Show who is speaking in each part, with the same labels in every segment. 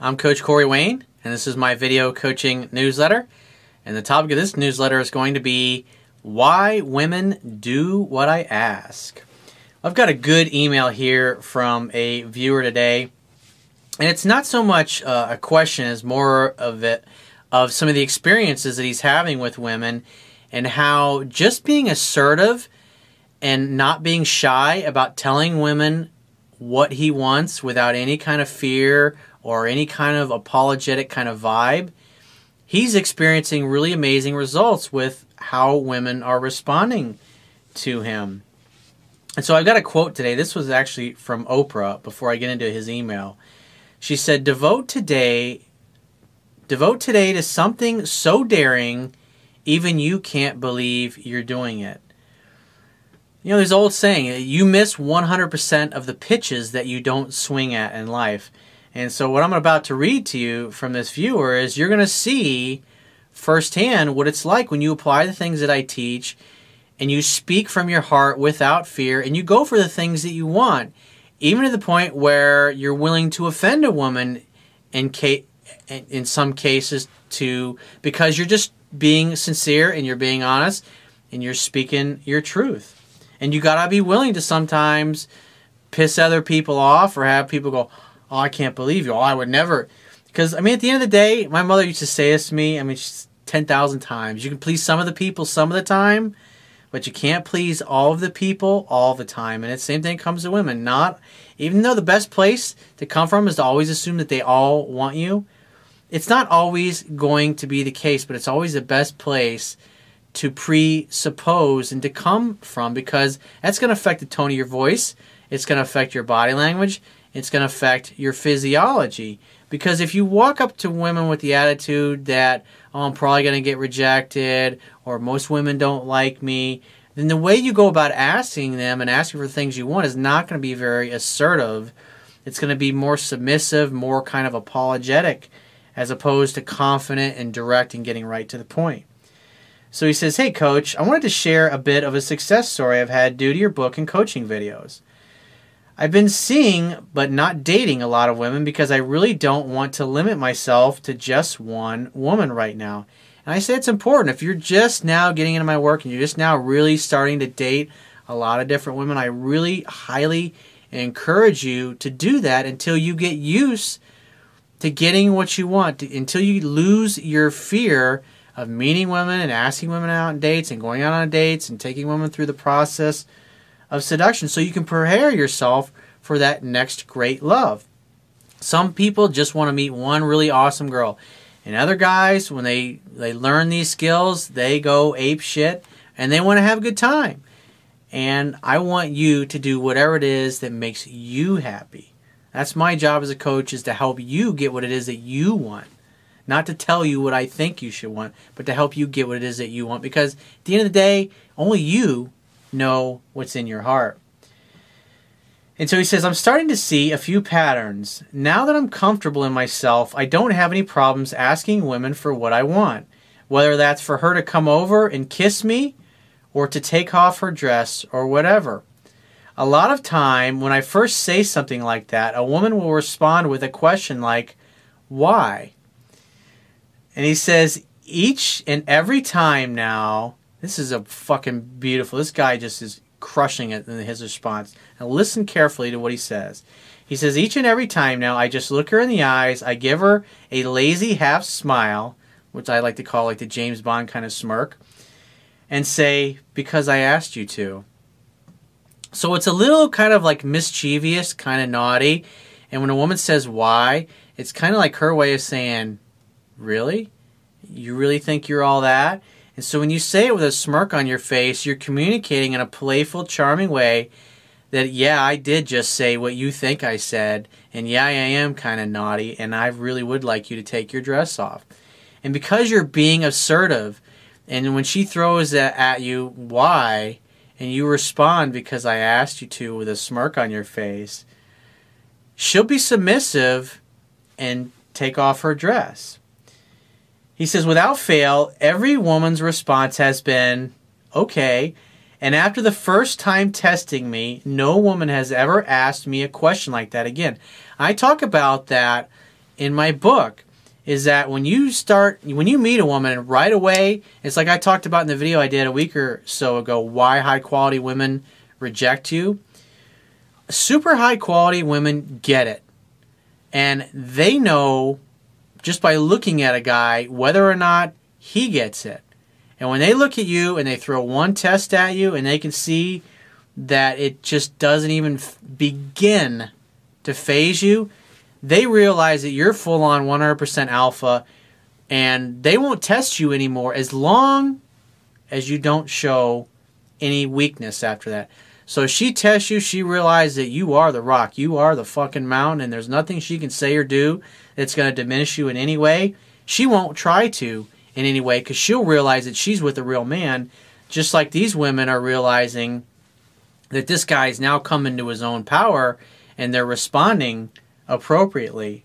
Speaker 1: I'm Coach Corey Wayne, and this is my video coaching newsletter. And the topic of this newsletter is going to be why women do what I ask. I've got a good email here from a viewer today, and it's not so much uh, a question as more of it of some of the experiences that he's having with women and how just being assertive and not being shy about telling women what he wants without any kind of fear or any kind of apologetic kind of vibe, he's experiencing really amazing results with how women are responding to him. And so I've got a quote today. This was actually from Oprah before I get into his email. She said, "Devote today devote today to something so daring even you can't believe you're doing it." You know, there's old saying, you miss 100% of the pitches that you don't swing at in life. And so, what I'm about to read to you from this viewer is you're going to see firsthand what it's like when you apply the things that I teach and you speak from your heart without fear and you go for the things that you want, even to the point where you're willing to offend a woman in, ca- in some cases to because you're just being sincere and you're being honest and you're speaking your truth. And you got to be willing to sometimes piss other people off or have people go, "Oh, I can't believe you. Oh, I would never." Because I mean, at the end of the day, my mother used to say this to me. I mean, ten thousand times. You can please some of the people some of the time, but you can't please all of the people all the time. And it's the same thing comes to women. Not even though the best place to come from is to always assume that they all want you. It's not always going to be the case, but it's always the best place to presuppose and to come from because that's going to affect the tone of your voice. It's going to affect your body language. It's going to affect your physiology. Because if you walk up to women with the attitude that, oh, I'm probably going to get rejected, or most women don't like me, then the way you go about asking them and asking for things you want is not going to be very assertive. It's going to be more submissive, more kind of apologetic, as opposed to confident and direct and getting right to the point. So he says, Hey, coach, I wanted to share a bit of a success story I've had due to your book and coaching videos. I've been seeing but not dating a lot of women because I really don't want to limit myself to just one woman right now. And I say it's important. If you're just now getting into my work and you're just now really starting to date a lot of different women, I really highly encourage you to do that until you get used to getting what you want, until you lose your fear of meeting women and asking women out on dates and going out on dates and taking women through the process of seduction so you can prepare yourself for that next great love. Some people just want to meet one really awesome girl. And other guys, when they, they learn these skills, they go ape shit and they want to have a good time. And I want you to do whatever it is that makes you happy. That's my job as a coach is to help you get what it is that you want. Not to tell you what I think you should want, but to help you get what it is that you want. Because at the end of the day, only you know what's in your heart. And so he says, I'm starting to see a few patterns. Now that I'm comfortable in myself, I don't have any problems asking women for what I want. Whether that's for her to come over and kiss me or to take off her dress or whatever. A lot of time when I first say something like that, a woman will respond with a question like, Why? And he says, Each and every time now, this is a fucking beautiful. This guy just is crushing it in his response. Now listen carefully to what he says. He says, Each and every time now, I just look her in the eyes, I give her a lazy half smile, which I like to call like the James Bond kind of smirk, and say, Because I asked you to. So it's a little kind of like mischievous, kind of naughty. And when a woman says why, it's kind of like her way of saying, Really? You really think you're all that? And so when you say it with a smirk on your face, you're communicating in a playful, charming way that, yeah, I did just say what you think I said. And yeah, I am kind of naughty. And I really would like you to take your dress off. And because you're being assertive, and when she throws that at you, why? and you respond because I asked you to with a smirk on your face, she'll be submissive and take off her dress. He says, without fail, every woman's response has been, okay. And after the first time testing me, no woman has ever asked me a question like that again. I talk about that in my book is that when you start when you meet a woman right away it's like i talked about in the video i did a week or so ago why high quality women reject you super high quality women get it and they know just by looking at a guy whether or not he gets it and when they look at you and they throw one test at you and they can see that it just doesn't even f- begin to phase you, they realize that you're full on 100% alpha and they won't test you anymore as long as you don't show any weakness after that. So she tests you, she realizes that you are the rock, you are the fucking mountain, and there's nothing she can say or do that's going to diminish you in any way. She won't try to in any way because she'll realize that she's with a real man, just like these women are realizing that this guy is now coming to his own power and they're responding appropriately.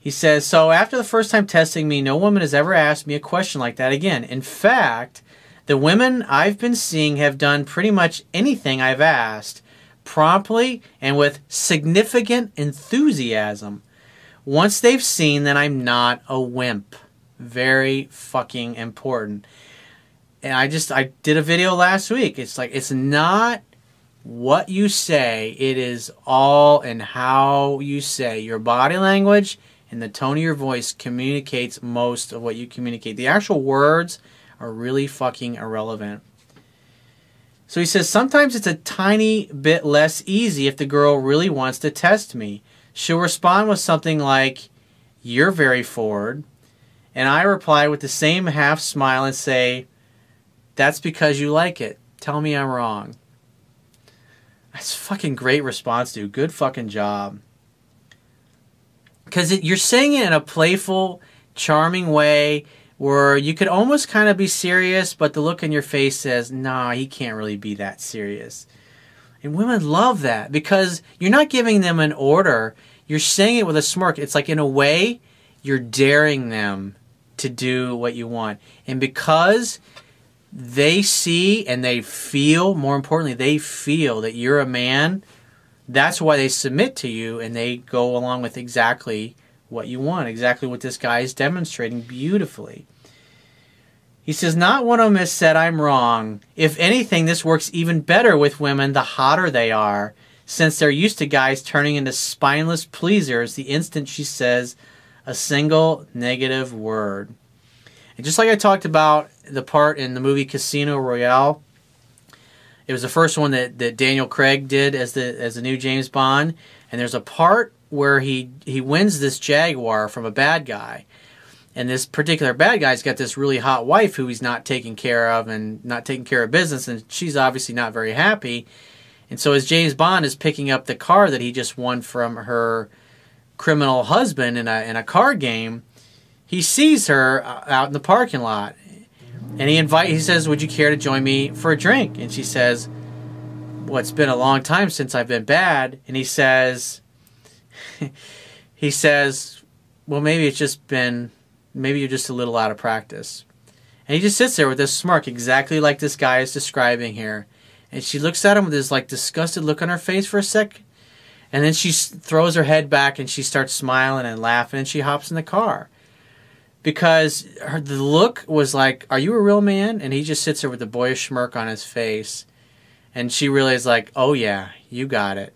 Speaker 1: He says, So after the first time testing me, no woman has ever asked me a question like that again. In fact, the women I've been seeing have done pretty much anything I've asked promptly and with significant enthusiasm once they've seen that I'm not a wimp. Very fucking important. And I just I did a video last week. It's like it's not what you say, it is all in how you say. Your body language and the tone of your voice communicates most of what you communicate. The actual words are really fucking irrelevant. So he says, sometimes it's a tiny bit less easy if the girl really wants to test me. She'll respond with something like, You're very forward. And I reply with the same half smile and say, That's because you like it. Tell me I'm wrong. That's fucking great response, dude. Good fucking job. Because you're saying it in a playful, charming way where you could almost kind of be serious, but the look in your face says, nah, he can't really be that serious. And women love that because you're not giving them an order. You're saying it with a smirk. It's like, in a way, you're daring them to do what you want. And because they see and they feel, more importantly, they feel that you're a man, that's why they submit to you and they go along with exactly what you want, exactly what this guy is demonstrating beautifully. He says, Not one of them has said I'm wrong. If anything, this works even better with women the hotter they are, since they're used to guys turning into spineless pleasers the instant she says a single negative word. And just like I talked about the part in the movie Casino Royale, it was the first one that, that Daniel Craig did as the as the new James Bond. And there's a part where he he wins this Jaguar from a bad guy. And this particular bad guy's got this really hot wife who he's not taking care of and not taking care of business, and she's obviously not very happy. And so as James Bond is picking up the car that he just won from her criminal husband in a in a car game, he sees her uh, out in the parking lot and he invite he says would you care to join me for a drink and she says well it's been a long time since i've been bad and he says he says well maybe it's just been maybe you're just a little out of practice and he just sits there with this smirk exactly like this guy is describing here and she looks at him with this like disgusted look on her face for a sec and then she throws her head back and she starts smiling and laughing and she hops in the car because her, the look was like, "Are you a real man?" And he just sits there with a boyish smirk on his face, and she realizes like, "Oh yeah, you got it."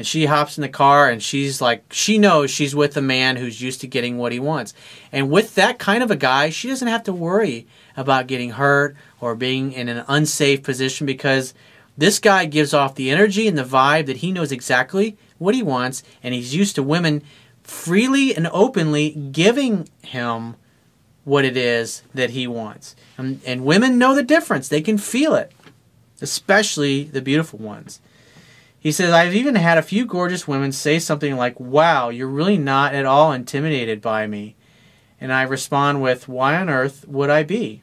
Speaker 1: And she hops in the car and she's like, she knows she's with a man who's used to getting what he wants. And with that kind of a guy, she doesn't have to worry about getting hurt or being in an unsafe position because this guy gives off the energy and the vibe that he knows exactly what he wants and he's used to women freely and openly giving him what it is that he wants. And, and women know the difference, they can feel it, especially the beautiful ones. He says, I've even had a few gorgeous women say something like, Wow, you're really not at all intimidated by me. And I respond with, Why on earth would I be?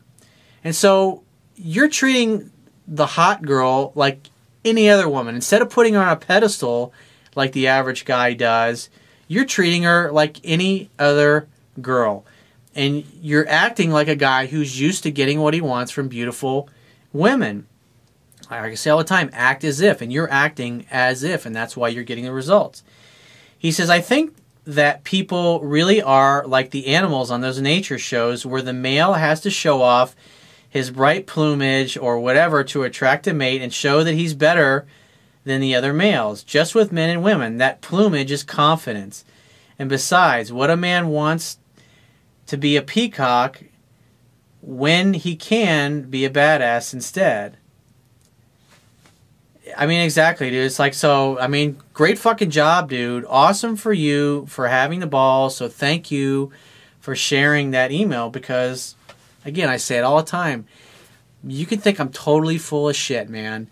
Speaker 1: And so you're treating the hot girl like any other woman. Instead of putting her on a pedestal like the average guy does, you're treating her like any other girl and you're acting like a guy who's used to getting what he wants from beautiful women. I say all the time, act as if, and you're acting as if, and that's why you're getting the results. He says, I think that people really are like the animals on those nature shows where the male has to show off his bright plumage or whatever to attract a mate and show that he's better than the other males. Just with men and women, that plumage is confidence. And besides, what a man wants to be a peacock when he can be a badass instead. I mean, exactly, dude. It's like, so, I mean, great fucking job, dude. Awesome for you for having the ball. So, thank you for sharing that email because, again, I say it all the time. You can think I'm totally full of shit, man.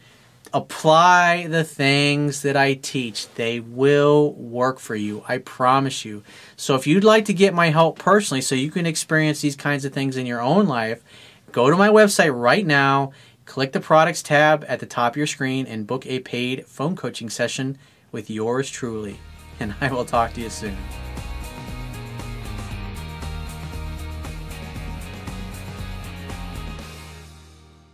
Speaker 1: Apply the things that I teach, they will work for you. I promise you. So, if you'd like to get my help personally so you can experience these kinds of things in your own life, go to my website right now Click the products tab at the top of your screen and book a paid phone coaching session with yours truly. And I will talk to you soon.